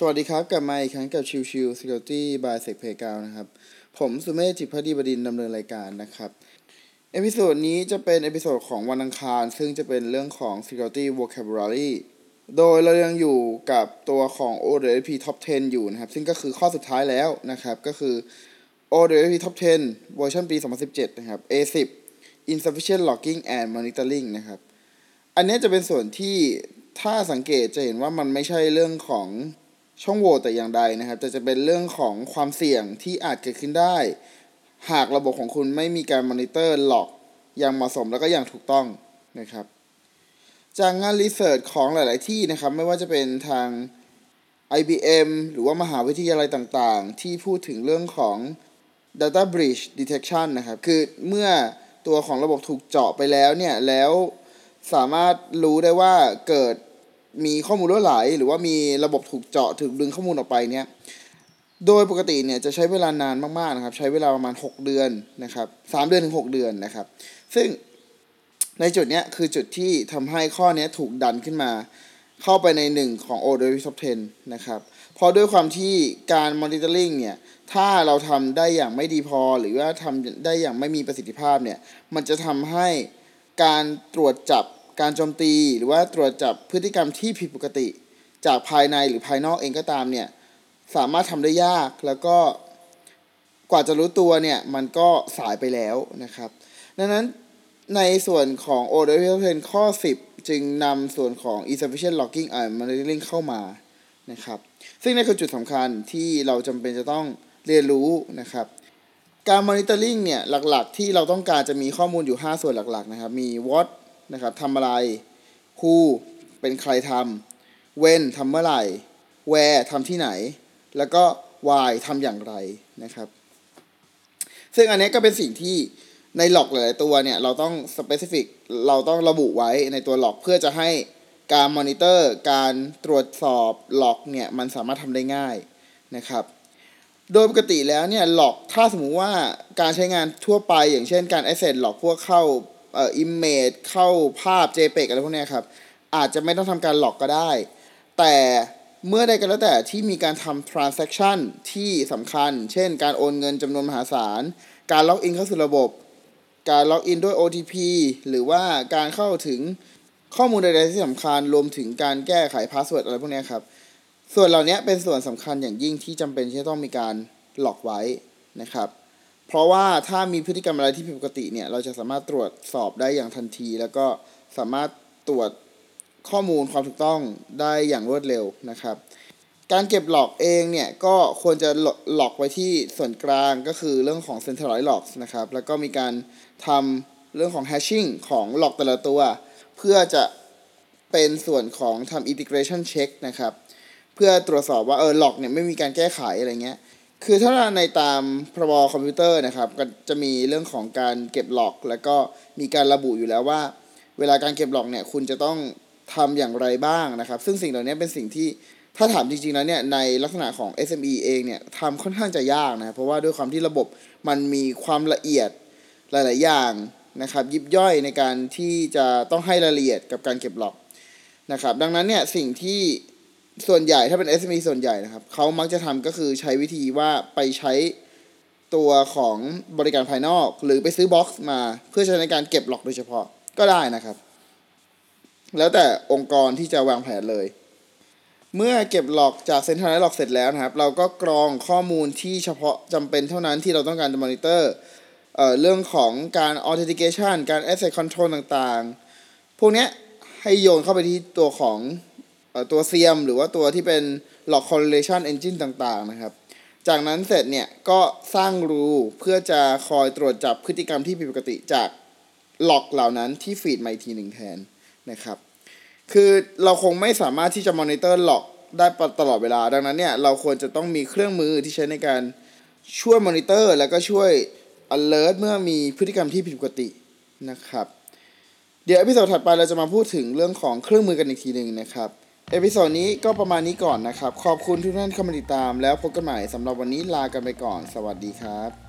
สวัสดีครับ กลับมาอีกครั้งกับชิวชิว Security by Sec Playground นะครับ ผมสุเมธจิตภักดีบดินทร์ดำเนินรายการนะครับ episode นี้จะเป็น episode ของวันอังคาร ซึ่งจะเป็นเรื่องของ Security Vocabulary โดยเรายังอยู่กับตัวของ OWASP Top 10 อยู่นะครับ ซึ่งก็คือข้อสุดท้ายแล้วนะครับ ก็คือ OWASP Top 10 เวอร์ชันปี 2017 นะครับ A10 Insufficient Logging and Monitoring นะครับ อันนี้จะเป็นส่วนที่ถ้าสังเกตจะเห็นว่ามันไม่ใช่เรื่องของ ช่องโหว่แต่อย่างใดนะครับ แต่จะเป็นเรื่องของความเสี่ยงที่อาจเกิดขึ้นได้ หากระบบของคุณไม่มีการมอนิเตอร์หลอกอย่างเหมาะสมแล้วก็อย่างถูกต้องนะครับ จากงานรีเสิร์ชของหลาย ๆ ที่นะครับ ไม่ว่าจะเป็นทาง IBM หรือว่ามหาวิทยาลัยต่าง ๆ ที่พูดถึงเรื่องของ data breach detection นะครับ คือเมื่อตัวของระบบถูกเจาะไปแล้วเนี่ย แล้วสามารถรู้ได้ว่าเกิด มีข้อมูลรั่วไหล หรือว่ามีระบบถูกเจาะถูกดึงข้อมูลออกไปเนี่ยโดยปกติเนี่ยจะใช้เวลานานมากๆนะครับ ใช้เวลาประมาณ 6 เดือนนะครับ3เดือนถึง 6 เดือนนะครับ ซึ่งในจุดเนี้ยคือจุดที่ทำให้ข้อนี้ถูกดันขึ้นมา เข้าไปในหนึ่งของ o d w Top 10 นะครับเพราะด้วยความที่การ monitoring เนี่ยถ้าเราทำได้อย่างไม่ดีพอ หรือว่าทำได้อย่างไม่มีประสิทธิภาพเนี่ยมันจะทำให้การตรวจจับ การโจมตีหรือว่าตรวจจับพฤติกรรมที่ผิดปกติ จากภายในหรือภายนอกเองก็ตามเนี่ยสามารถทำได้ยากแล้วก็กว่าจะรู้ตัวเนี่ยมันก็สายไปแล้วนะครับ ดังนั้นในส่วนของ o d w p ข้อ 10 จึงนำส่วนของ insufficient logging and monitoring เข้ามานะครับ ซึ่งนี่คือจุดสำคัญที่เราจำเป็นจะต้องเรียนรู้นะครับ การ monitoring เนี่ยหลักๆ ที่เราต้องการจะมีข้อมูลอยู่ 5 ส่วนหลักๆนะครับ มี what นะครับทำอะไร who เป็นใครทำ when ทำเมื่อไหร่ where ทำที่ไหน แล้วก็ why ทำอย่างไรนะครับ ซึ่งอันนี้ก็เป็นสิ่งที่ในหลอกหลาย ๆ ตัวเนี่ย เราต้อง specific เราต้องระบุไว้ในตัวหลอกเพื่อจะให้การมอนิเตอร์ การตรวจสอบหลอกเนี่ยมันสามารถทำได้ง่ายนะครับ โดยปกติแล้วเนี่ยหลอกถ้าสมมุติว่าการใช้งานทั่วไปอย่างเช่นการ access หลอกพวกเข้า เอ่อ image เข้าภาพ JPEG อะไรพวกนี้ครับ อาจจะไม่ต้องทำการหลอกก็ได้ แต่เมื่อใดก็แล้วแต่ที่มีการทำ transaction ที่สำคัญ เช่น การโอนเงินจำนวนมหาศาล การล็อกอินเข้าสู่ระบบ การ login ด้วย OTP หรือว่าการเข้าถึงข้อมูลใดๆที่สำคัญรวมถึงการแก้ไข password อะไรพวกนี้ครับ ส่วนเหล่านี้เป็นส่วนสำคัญอย่างยิ่งที่จำเป็นที่จะต้องมีการ log ไว้นะครับ เพราะว่าถ้ามีพฤติกรรมอะไรที่ผิดปกติเนี่ยเราจะสามารถตรวจสอบได้อย่างทันที แล้วก็สามารถตรวจข้อมูลความถูกต้องได้อย่างรวดเร็วนะครับ การเก็บ log เองเนี่ยก็ควรจะหลอกไว้ที่ส่วนกลางก็คือเรื่องของ centralized logs นะครับแล้วก็มีการทำเรื่องของ hashing ของหลอกแต่ละตัว เพื่อจะเป็นส่วนของทำ integration check นะครับ เพื่อตรวจสอบว่าเออหลอกเนี่ยไม่มีการแก้ไขอะไรเงี้ย คือถ้าในตามพรบคอมพิวเตอร์นะครับก็จะมีเรื่องของการเก็บหลอก แล้วก็มีการระบุอยู่แล้วว่า เวลาการเก็บหลอกเนี่ยคุณจะต้องทำอย่างไรบ้างนะครับ ซึ่งสิ่งเหล่านี้เป็นสิ่งที่ถ้าถามจริงๆแล้วเนี่ยในลักษณะของ SME เองเนี่ยทำค่อนข้างจะยากนะเพราะว่าด้วยความที่ระบบมันมีความละเอียดหลาย ๆ อย่างนะครับ ยิบย่อยในการที่จะต้องให้รายละเอียดกับการเก็บหลอกนะครับ ดังนั้นเนี่ยสิ่งที่ ส่วนใหญ่ถ้าเป็น SME ส่วนใหญ่นะครับเขามักจะทำก็คือใช้วิธีว่าไปใช้ตัวของบริการภายนอก หรือไปซื้อบ็อกซ์มาเพื่อใช้ในการเก็บหลอกโดยเฉพาะก็ได้นะครับ แล้วแต่องค์กรที่จะวางแผนเลย เมื่อเก็บหลอกจากเซ็นทรัลไลท์หลอกเสร็จแล้วนะครับ เราก็กรองข้อมูลที่เฉพาะจำเป็นเท่านั้นที่เราต้องการจะมอนิเตอร์เอ่อเรื่องของการ authentication การ asset control ต่างๆ พวกนี้ให้โยนเข้าไปที่ตัวของ ตัวเซียมหรือว่าตัวที่เป็น log correlation engine ต่างๆนะครับ จากนั้นเสร็จเนี่ยก็สร้างรูเพื่อจะคอยตรวจจับพฤติกรรมที่ผิดปกติจากlog เหล่านั้นที่ feed มาอีกทีหนึ่งแทนนะครับ คือเราคงไม่สามารถที่จะ monitor log ได้ตลอดเวลา ดังนั้นเนี่ยเราควรจะต้องมีเครื่องมือที่ใช้ในการช่วยมอนิเตอร์ แล้วก็ช่วย alert เมื่อมีพฤติกรรมที่ผิดปกตินะครับ เดี๋ยว episode ถัดไปเราจะมาพูดถึงเรื่องของเครื่องมือกันอีกทีหนึ่งนะครับ episode นี้ก็ประมาณนี้ก่อนนะครับ ขอบคุณทุกท่านเข้ามาติดตาม แล้วพบกันใหม่สำหรับวันนี้ลากันไปก่อน สวัสดีครับ